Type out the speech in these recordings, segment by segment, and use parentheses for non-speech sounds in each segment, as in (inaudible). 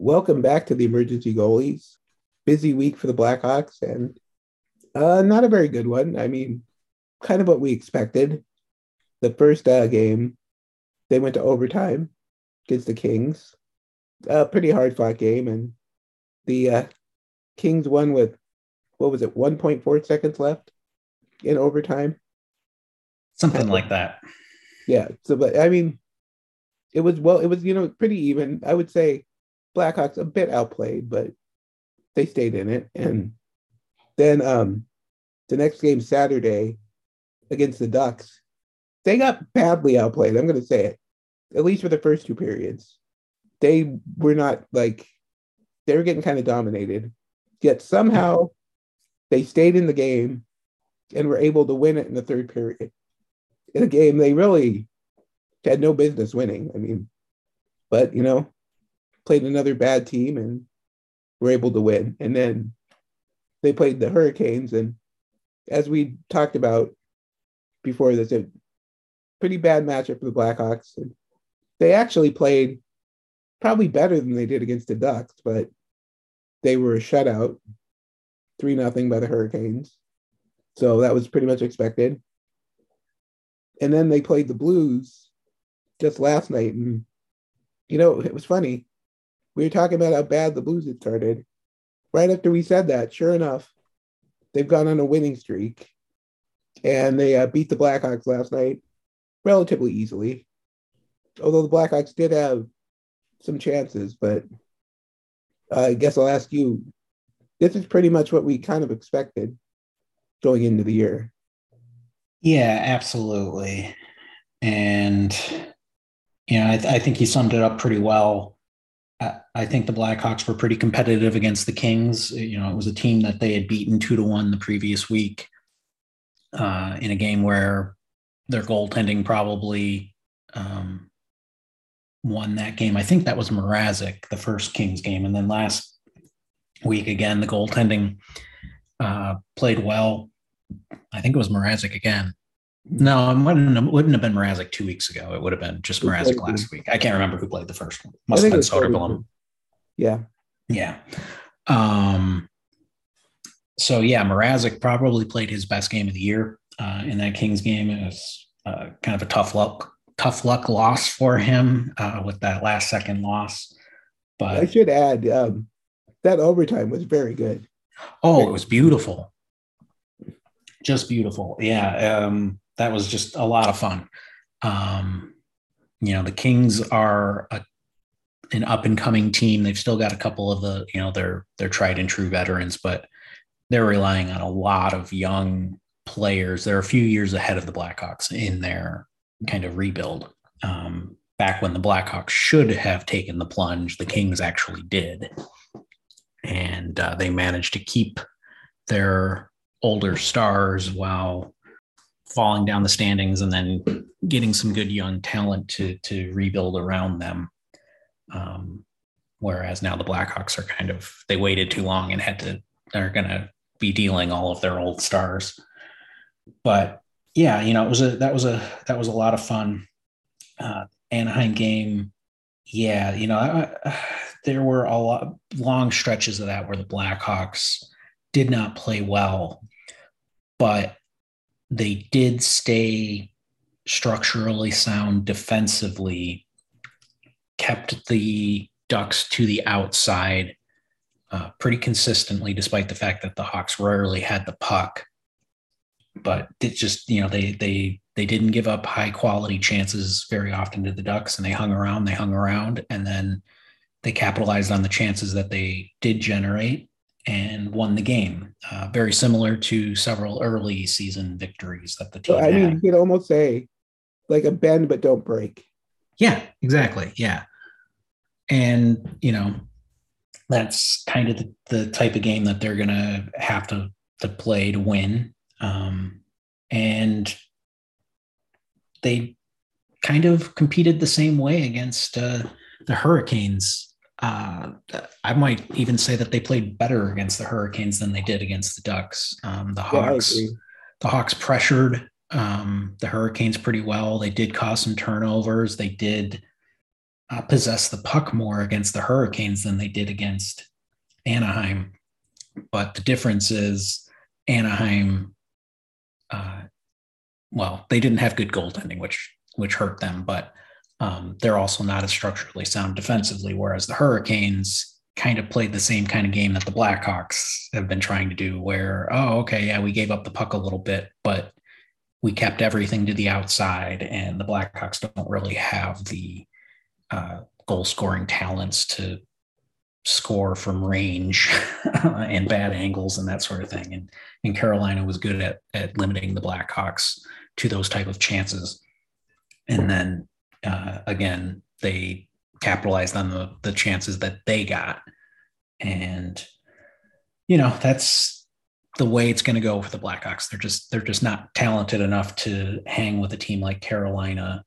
welcome back to the emergency goalies. Busy week for the Blackhawks and uh, not a very good one. I mean, kind of what we expected. The first uh, game, they went to overtime against the Kings. A pretty hard fought game, and the uh, Kings won with what was it, 1.4 seconds left in overtime? Something like that. Yeah. So, but I mean, it was well, it was you know pretty even. I would say Blackhawks a bit outplayed, but they stayed in it. And then um, the next game Saturday against the Ducks, they got badly outplayed. I'm going to say it, at least for the first two periods. They were not like they were getting kind of dominated. Yet somehow they stayed in the game and were able to win it in the third period. In a game they really had no business winning. I mean, but you know, played another bad team and were able to win. And then they played the Hurricanes, and as we talked about before, this a pretty bad matchup for the Blackhawks. And they actually played probably better than they did against the Ducks, but they were a shutout, three nothing by the Hurricanes. So that was pretty much expected. And then they played the Blues just last night, and you know it was funny. We were talking about how bad the Blues had started. Right after we said that, sure enough, they've gone on a winning streak, and they uh, beat the Blackhawks last night relatively easily. Although the Blackhawks did have some chances, but I guess I'll ask you. This is pretty much what we kind of expected going into the year. Yeah, absolutely. And, you know, I, th- I think he summed it up pretty well. I, think the Blackhawks were pretty competitive against the Kings. You know, it was a team that they had beaten two to one the previous week uh, in a game where their goaltending probably um, won that game. I think that was Mrazek, the first Kings game. And then last week, again, the goaltending uh, played well. I think it was Mrazek again. No, it wouldn't have, wouldn't have been Mrazek two weeks ago. It would have been just Mrazek last week. I can't remember who played the first one. Must have been Soderblom. Yeah. Yeah. Um, so yeah, Mrazek probably played his best game of the year uh, in that Kings game. It was uh, kind of a tough luck, tough luck loss for him uh, with that last second loss. But I should add um, that overtime was very good. Oh, it was beautiful. Just beautiful. Yeah. Um, that was just a lot of fun. Um, you know, the Kings are a, an up and coming team. They've still got a couple of the, you know, they're they're tried and true veterans, but they're relying on a lot of young players. They're a few years ahead of the Blackhawks in their kind of rebuild. Um, back when the Blackhawks should have taken the plunge, the Kings actually did, and uh, they managed to keep their older stars while falling down the standings and then getting some good young talent to to rebuild around them. Um, whereas now the Blackhawks are kind of they waited too long and had to they're going to be dealing all of their old stars. But yeah, you know, it was a that was a that was a lot of fun. Uh, Anaheim game, yeah, you know, I, there were a lot long stretches of that where the Blackhawks did not play well, but they did stay structurally sound defensively, kept the Ducks to the outside uh, pretty consistently, despite the fact that the Hawks rarely had the puck. But it just, you know, they they they didn't give up high quality chances very often to the Ducks, and they hung around, they hung around, and then they capitalized on the chances that they did generate and won the game. Uh, very similar to several early season victories that the team. So, I mean, you could almost say like a bend but don't break. Yeah, exactly. Yeah, and you know that's kind of the, the type of game that they're gonna have to to play to win. Um, and they kind of competed the same way against uh, the Hurricanes uh, I might even say that they played better against the Hurricanes than they did against the Ducks. Um, the Hawks, yeah, the Hawks pressured um, the Hurricanes pretty well. They did cause some turnovers. They did uh, possess the puck more against the Hurricanes than they did against Anaheim. But the difference is Anaheim, uh, well, they didn't have good goaltending, which which hurt them, but um, they're also not as structurally sound defensively. Whereas the Hurricanes kind of played the same kind of game that the Blackhawks have been trying to do, where oh, okay, yeah, we gave up the puck a little bit, but we kept everything to the outside, and the Blackhawks don't really have the uh, goal scoring talents to score from range (laughs) and bad angles and that sort of thing. And, and Carolina was good at, at limiting the Blackhawks to those type of chances. And then uh, again, they capitalized on the, the chances that they got. And, you know, that's the way it's going to go for the Blackhawks. They're just, they're just not talented enough to hang with a team like Carolina.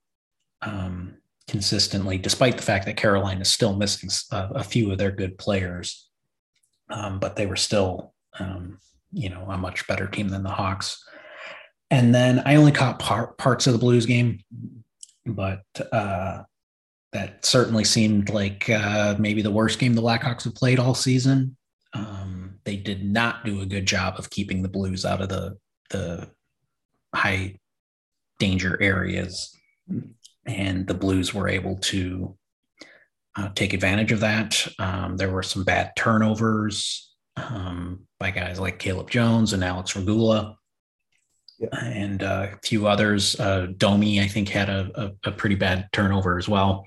Um, consistently, despite the fact that Carolina is still missing a, a, few of their good players. Um, but they were still, um, you know, a much better team than the Hawks. And then I only caught par- parts of the Blues game, but uh, that certainly seemed like uh, maybe the worst game the Blackhawks have played all season. Um, they did not do a good job of keeping the Blues out of the the high danger areas and the Blues were able to uh, take advantage of that. Um, there were some bad turnovers um, by guys like Caleb Jones and Alec Regula. Yeah. And uh, a few others. Uh, Domi, I think, had a, a, a, pretty bad turnover as well.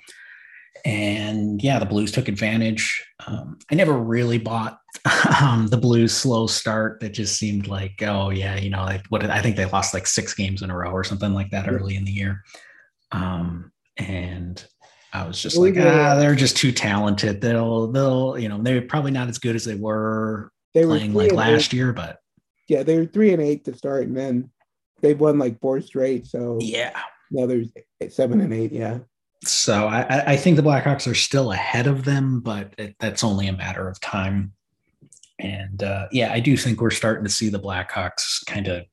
And yeah, the Blues took advantage. Um, I never really bought (laughs) um, the Blues slow start. That just seemed like, oh yeah, you know, like what I think they lost like six games in a row or something like that early in the year. Um, and I was just like, ah, they're just too talented. They'll, they'll, you know, they're probably not as good as they were they playing were like last eight. year, but yeah, they were three and eight to start, and then they've won like four straight. So yeah, now there's seven and eight. Yeah. So I, I think the Blackhawks are still ahead of them, but it, that's only a matter of time. And uh, yeah, I do think we're starting to see the Blackhawks kind of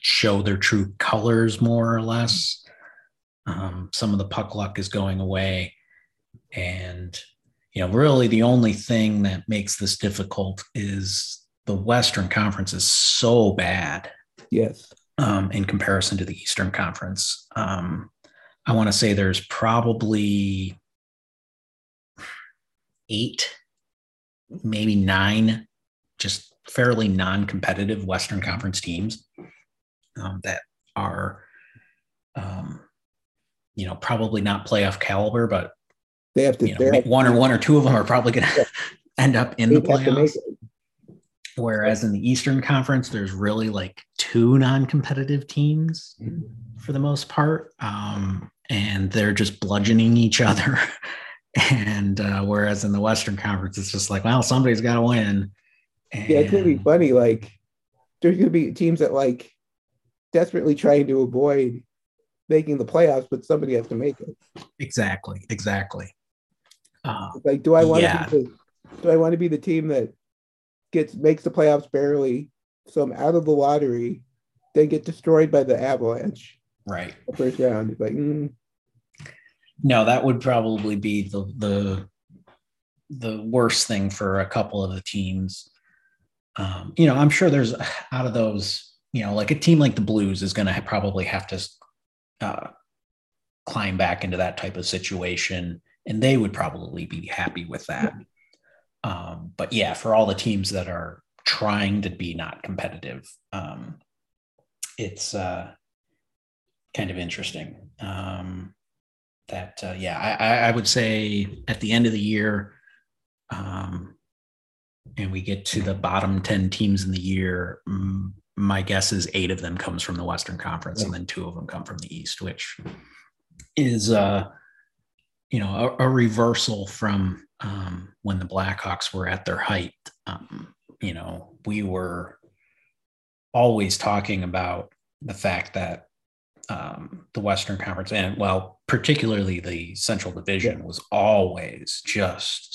show their true colors more or less. Um, some of the puck luck is going away. And, you know, really the only thing that makes this difficult is the Western Conference is so bad. Yes. Um, in comparison to the Eastern Conference. Um, I want to say there's probably eight, maybe nine, just fairly non competitive Western Conference teams um, that are um, you know, probably not playoff caliber, but they have to. You know, one or one or two of them are probably going (laughs) to end up in they the playoffs. Whereas in the Eastern Conference, there's really like two non-competitive teams mm-hmm. for the most part, um, and they're just bludgeoning each other. (laughs) and uh, whereas in the Western Conference, it's just like, well, somebody's got to win. And... Yeah, it's gonna be funny. Like, there's gonna be teams that like desperately trying to avoid making the playoffs, but somebody has to make it. Exactly. Exactly. Uh, like, do I want yeah. to the, do I want to be the team that gets makes the playoffs barely, so I'm out of the lottery, then get destroyed by the Avalanche? Right. The first round. It's like, mm. no, that would probably be the the the worst thing for a couple of the teams. Um, you know, I'm sure there's (sighs) out of those, you know, like a team like the Blues is going to probably have to uh, climb back into that type of situation, and they would probably be happy with that. Um, but yeah, for all the teams that are trying to be not competitive, um, it's uh, kind of interesting. Um, that uh, yeah, I, I, would say at the end of the year, um, and we get to the bottom ten teams in the year, my guess is eight of them comes from the Western Conference, and then two of them come from the East, which is uh, you know a, a reversal from um, when the Blackhawks were at their height. Um, you know, we were always talking about the fact that um, the Western Conference and well, particularly the Central Division was always just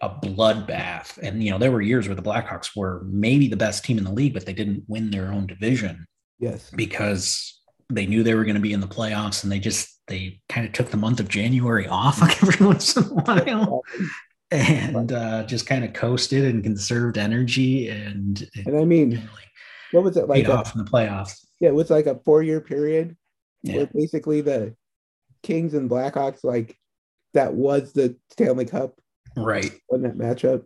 a bloodbath. And you know, there were years where the Blackhawks were maybe the best team in the league, but they didn't win their own division. Yes, because they knew they were going to be in the playoffs and they just they kind of took the month of January off like (laughs) every once in a while and uh, just kind of coasted and conserved energy and and I mean what was it like a, off in the playoffs yeah it was like a four year period yeah. where basically the Kings and Blackhawks like that was the Stanley Cup right in that matchup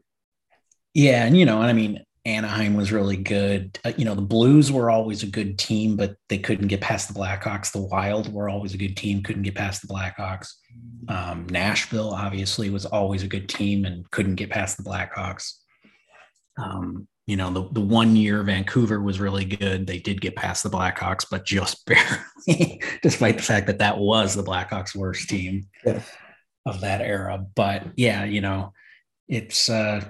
yeah and you know and I mean Anaheim was really good. Uh, you know, the Blues were always a good team, but they couldn't get past the Blackhawks. The Wild were always a good team, couldn't get past the Blackhawks. Um, Nashville obviously was always a good team and couldn't get past the Blackhawks. Um, you know, the, the one year Vancouver was really good. They did get past the Blackhawks, but just (laughs) barely, despite the fact that that was the Blackhawks' worst team yeah. Of that era. But yeah, you know, it's uh,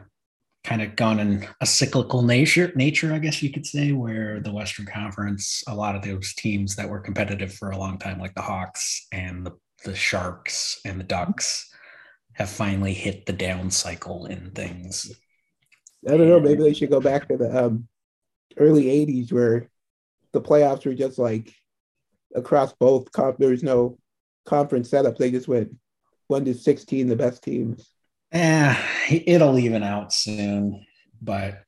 kind of gone in a cyclical nature, nature, I guess you could say, where the Western Conference, a lot of those teams that were competitive for a long time, like the Hawks and the, the Sharks and the Ducks, have finally hit the down cycle in things. I don't know. Maybe they should go back to the um, early '80s where the playoffs were just like across both. Comp- there was no conference setup. They just went one to 16, the best teams. Yeah, it'll even out soon, but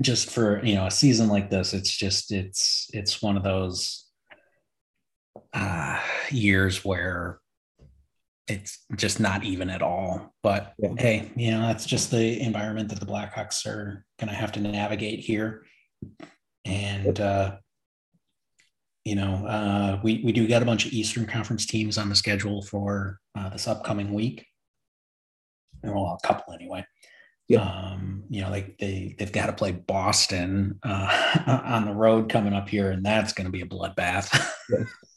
just for you know a season like this, it's just it's it's one of those uh, years where it's just not even at all. But yeah. hey, you know that's just the environment that the Blackhawks are going to have to navigate here, and uh, you know uh, we we do got a bunch of Eastern Conference teams on the schedule for uh, this upcoming week well, a couple anyway. Yeah. Um, you know, like they they've got to play Boston uh, (laughs) on the road coming up here, and that's going to be a bloodbath.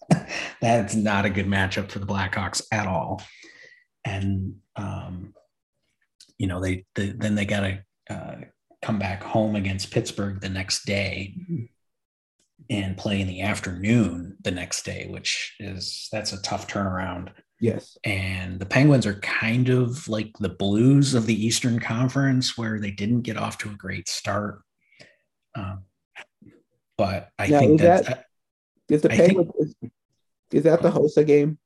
(laughs) that's not a good matchup for the Blackhawks at all. And um, you know, they, they then they got to uh, come back home against Pittsburgh the next day mm-hmm. And play in the afternoon the next day, which is that's a tough turnaround. Yes. And the Penguins are kind of like the Blues of the Eastern Conference, where they didn't get off to a great start. Um, but I now, think that, that is the Penguins think, is, is that the Hossa game?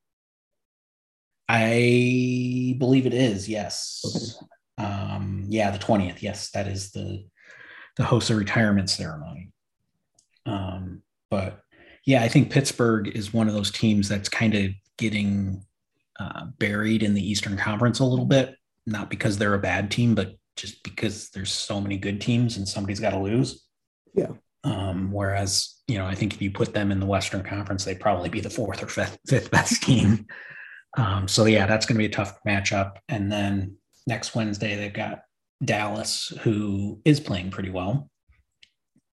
I believe it is. Yes. Okay. Um, yeah, the twentieth. Yes, that is the the Hossa retirement ceremony. Um, but yeah, I think Pittsburgh is one of those teams that's kind of getting uh, buried in the Eastern Conference a little bit, not because they're a bad team, but just because there's so many good teams and somebody's got to lose. Yeah. Um, whereas, you know, I think if you put them in the Western Conference, they'd probably be the fourth or fifth, fifth best team. Um, so yeah, that's going to be a tough matchup. And then next Wednesday, they've got Dallas, who is playing pretty well.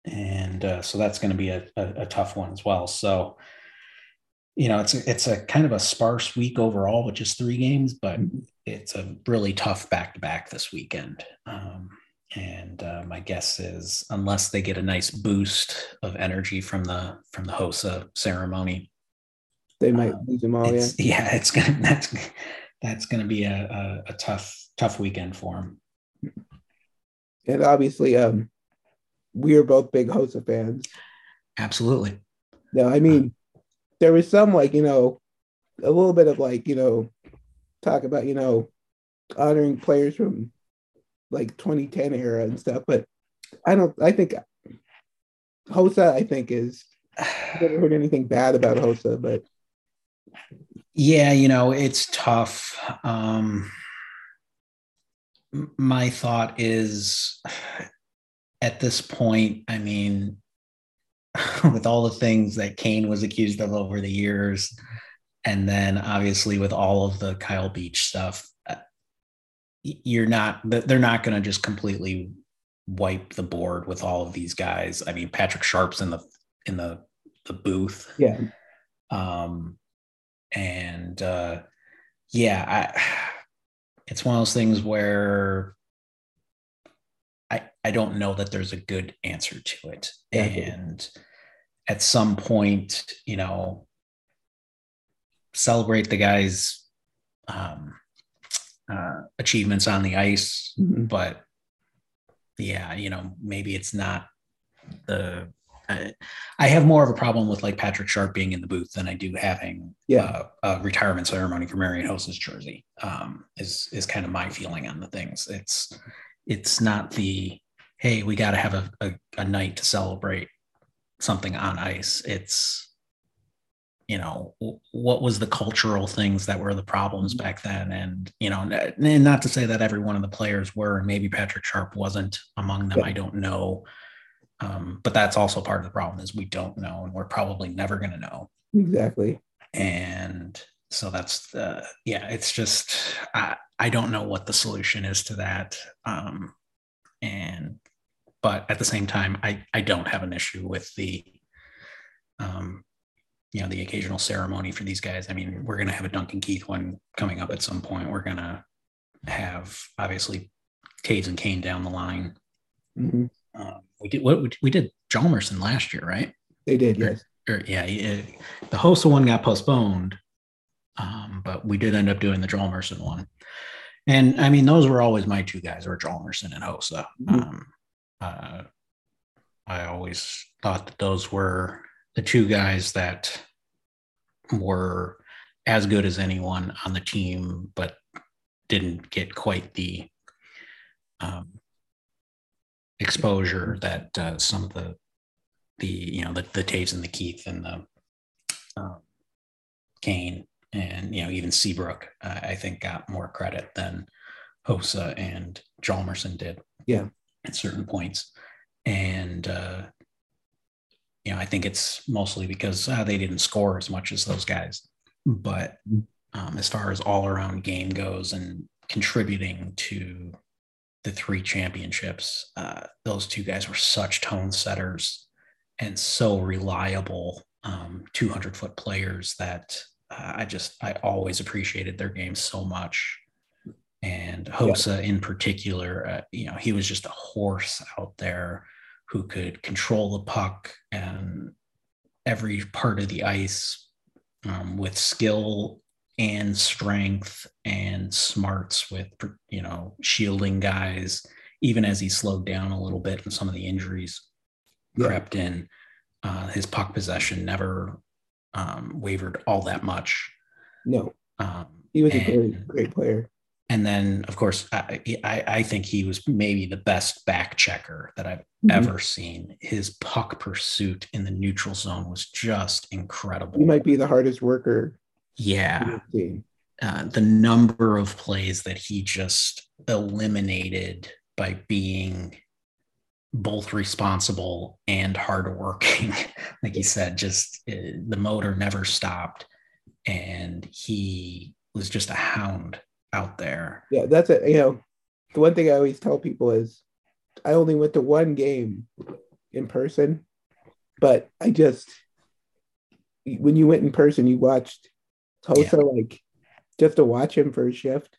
And uh, so that's going to be a, a, a, tough one as well. So you know, it's a, it's a kind of a sparse week overall with just three games, but mm-hmm. it's a really tough back to back this weekend. Um, and uh, my guess is, unless they get a nice boost of energy from the from the Hossa ceremony, they might um, lose them all. Yeah, yeah, it's gonna (laughs) that's that's gonna be a, a, a tough tough weekend for them. And obviously, um, we are both big Hossa fans. Absolutely. No, I mean, there was some like you know a little bit of like you know talk about you know honoring players from like 2010 era and stuff but i don't i think hossa i think is i've never heard anything bad about hossa but yeah you know it's tough um my thought is at this point i mean (laughs) with all the things that Kane was accused of over the years, and then obviously with all of the Kyle Beach stuff, uh, you're not they're not going to just completely wipe the board with all of these guys. I mean, Patrick Sharp's in the in the the booth. Yeah. Um, and uh, yeah, I, (sighs) it's one of those things where I don't know that there's a good answer to it, yeah, and at some point, you know, celebrate the guy's um, uh, achievements on the ice. Mm-hmm. But yeah, you know, maybe it's not the I, I have more of a problem with like Patrick Sharp being in the booth than I do having Yeah. uh, a retirement ceremony for Marian Hossa's jersey. Um, is is kind of my feeling on the things. It's it's not the hey we got to have a, a a night to celebrate something on ice. It's you know what was the cultural things that were the problems back then and you know and not to say that every one of the players were and maybe patrick sharp wasn't among them Yeah. i don't know um, but that's also part of the problem is we don't know and we're probably never going to know Exactly. and so that's the yeah it's just i i don't know what the solution is to that um and but at the same time i i don't have an issue with the um you know the occasional ceremony for these guys i mean we're going to have a duncan keith one coming up at some point we're going to have obviously Toews and Kane down the line. Mhm. Um, we did what we, did Hjalmarsson last year, right? They did, yes. or yeah, yeah, the Hossa one got postponed, um, but we did end up doing the Hjalmarsson one. And I mean, those were always my two guys, were Hjalmarsson and Hossa. Mhm. Um, uh, I always thought that those were the two guys that were as good as anyone on the team, but didn't get quite the um, exposure that uh, some of the the you know the the Toews and the Keith and the um, Kane and you know even Seabrook uh, I think got more credit than Hossa and Hjalmarsson did. Yeah. At certain points, and uh, you know I think it's mostly because uh, they didn't score as much as those guys, but um, as far as all around game goes and contributing to the three championships, uh, those two guys were such tone setters and so reliable um, 200 foot players that uh, I just I always appreciated their game so much. And Hossa in particular, uh, you know, he was just a horse out there who could control the puck and every part of the ice um, with skill and strength and smarts with you know shielding guys even as he slowed down a little bit and some of the injuries Yeah. crept in uh, his puck possession never um, wavered all that much No, um, he was a great, great player. And then of course I, I i think he was maybe the best back checker that i've Mhm. ever seen. His puck pursuit in the neutral zone was just incredible. He might be the hardest worker yeah. the uh, the number of plays that he just eliminated by being both responsible and hardworking. (laughs) like he said, just uh, the motor never stopped, and he was just a hound out there. Yeah, that's it. You know, the one thing I always tell people is I only went to one game in person, but I just when you went in person, you watched Hossa like just to watch him for a shift.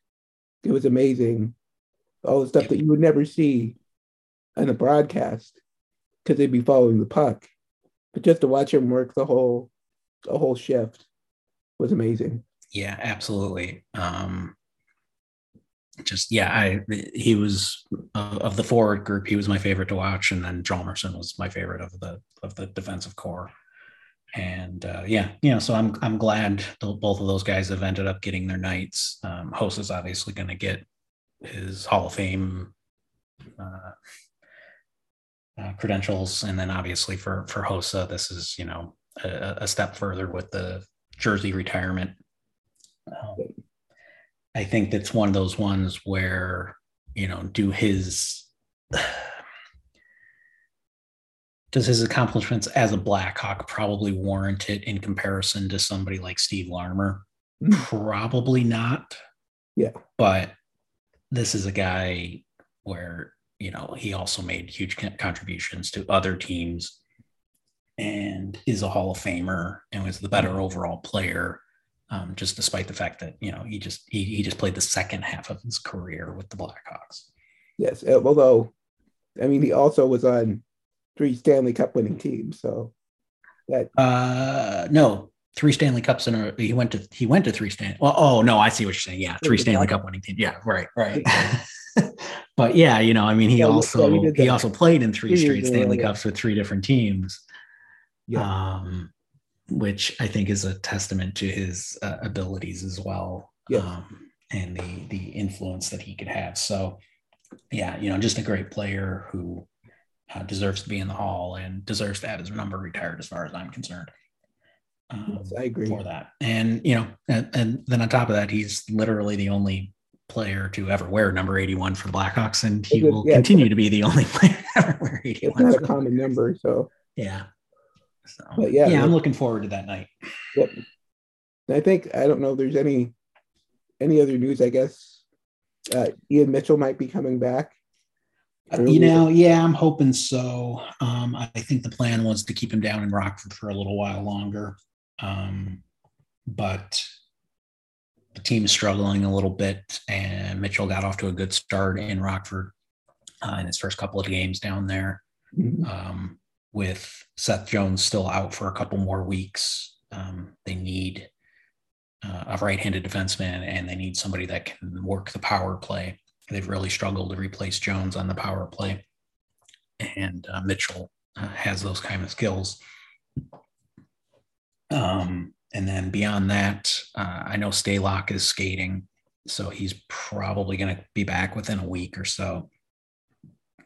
It was amazing. All the stuff Yep. that you would never see on a broadcast because they'd be following the puck. But just to watch him work the whole the whole shift was amazing. Yeah, absolutely. Um, just yeah, I he was uh, of the forward group. He was my favorite to watch, and then Hjalmarsson was my favorite of the of the defensive core. And uh, yeah, you know, so I'm I'm glad th- both of those guys have ended up getting their nights. Um, Host is obviously going to get his Hall of Fame uh, uh, credentials, and then obviously for for Hossa, this is you know a, a step further with the jersey retirement. Um, I think that's one of those ones where you know, do his (sighs) does his accomplishments as a Blackhawk probably warrant it in comparison to somebody like Steve Larmer? (laughs) Probably not. Yeah. But this is a guy where, you know, he also made huge contributions to other teams and is a Hall of Famer and was the better mm-hmm. overall player. Um, just despite the fact that you know he just he, he just played the second half of his career with the Blackhawks. Yes, uh, although I mean he also was on three Stanley Cup winning teams, so that Uh, no, three Stanley Cups in a. He went to he went to three Stanley. Well, oh no, I see what you're saying. Yeah, three Stanley Cup winning team. Yeah, right, right. (laughs) but yeah, you know, I mean, he Yeah, also he he also played in three straight in a row, Stanley. Cups with three different teams. Yeah. Um, which I think is a testament to his uh, abilities as well. Yeah. Um, and the the influence that he could have. So, yeah, you know, just a great player who uh, deserves to be in the hall and deserves to have his number retired, as far as I'm concerned. Um, yes, I agree for that. And you know, and, and then on top of that, he's literally the only player to ever wear number 81 for the Blackhawks, and he will yeah, continue to be the only (laughs) player to ever wear 81. It's not a common number, so yeah. So but yeah, yeah, I'm looking forward to that night. Yep. I think I don't know if there's any any other news. I guess uh, Ian Mitchell might be coming back. You know, yeah, I'm hoping so. Um, I think the plan was to keep him down in Rockford for a little while longer, um, but the team is struggling a little bit, and Mitchell got off to a good start in Rockford uh, in his first couple of games down there. Mm-hmm. Um, with Seth Jones still out for a couple more weeks, um, they need uh, a right-handed defenseman, and they need somebody that can work the power play. They've really struggled to replace Jones on the power play, and uh, Mitchell uh, has those kind of skills. Um, and then beyond that, uh, I know Stalock is skating, so he's probably going to be back within a week or so.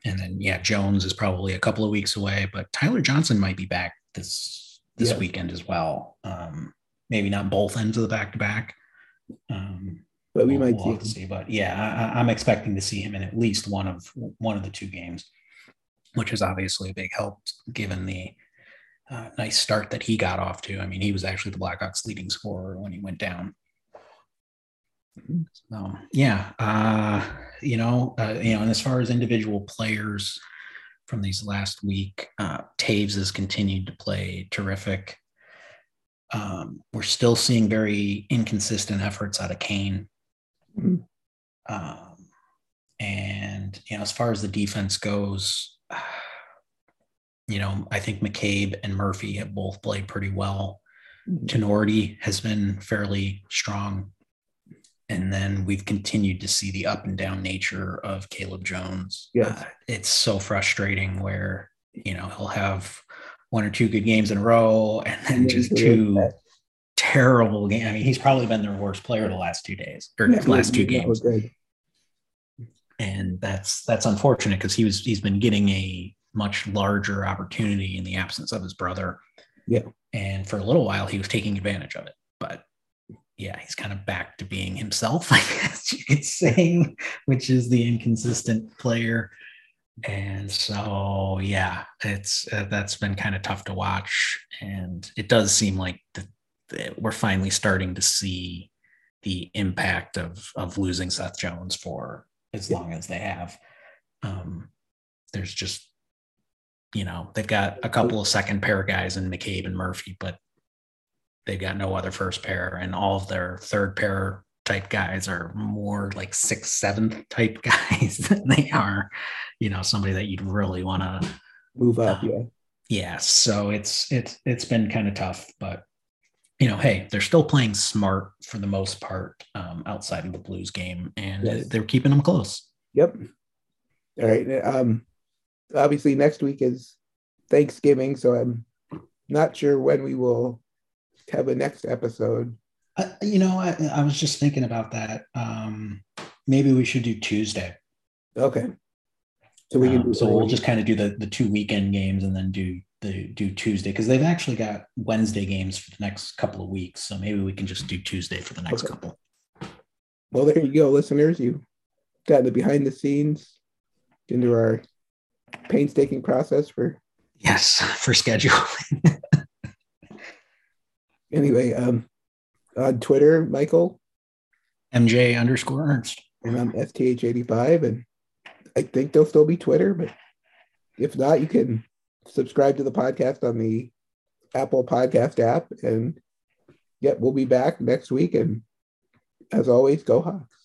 And then yeah, Jones is probably a couple of weeks away, but Tyler Johnson might be back this this yeah. weekend as well. Um, maybe not both ends of the back to back. But we we'll, might we'll see. But yeah, I, I'm expecting to see him in at least one of one of the two games, which is obviously a big help given the uh, nice start that he got off to. I mean, he was actually the Blackhawks' leading scorer when he went down. So yeah, uh, you know, uh, you know, and as far as individual players from these last week, uh, Toews has continued to play terrific. Um, we're still seeing very inconsistent efforts out of Kane. Mm-hmm. Um, and you know, as far as the defense goes, you know, I think McCabe and Murphy have both played pretty well. Mm-hmm. Tinordi has been fairly strong. And then we've continued to see the up and down nature of Caleb Jones. Yeah, Uh, it's so frustrating where, you know, he'll have one or two good games in a row and then just two terrible games. I mean, he's probably been their worst player the last two days or yeah, last two games. And that's that's unfortunate because he was he's been getting a much larger opportunity in the absence of his brother. Yeah. And for a little while, he was taking advantage of it. But yeah, he's kind of back to being himself, (laughs) I guess you could say, which is the inconsistent player. And so, yeah, it's uh, that's been kind of tough to watch. And it does seem like the, the, we're finally starting to see the impact of of losing Seth Jones for as long as they have. Um, there's just you know, they've got a couple of second pair guys in McCabe and Murphy, but they've got no other first pair, and all of their third pair type guys are more like sixth, seventh type (laughs) guys than they are, you know, somebody that you'd really want to move up. Uh, yeah. Yeah. So it's it's it's been kind of tough, but you know, hey, they're still playing smart for the most part um, outside of the Blues game, and yes. they're keeping them close. Yep. All right. Um, obviously next week is Thanksgiving, so I'm not sure when we will have a next episode. Uh, you know, I, I, was just thinking about that. Um, maybe we should do Tuesday. Okay. So we can. Um, so we'll just kind of do the the two weekend games and then do the do Tuesday because they've actually got Wednesday games for the next couple of weeks. So maybe we can just do Tuesday for the next okay. couple. Well, there you go, listeners. You got the behind the scenes into our painstaking process for yes (laughs) for scheduling anyway um on twitter michael? Mj underscore ernst. And i'm sth85 and i think there'll still be twitter but if not you can subscribe to the podcast on the apple podcast app and yep we'll be back next week and as always go hawks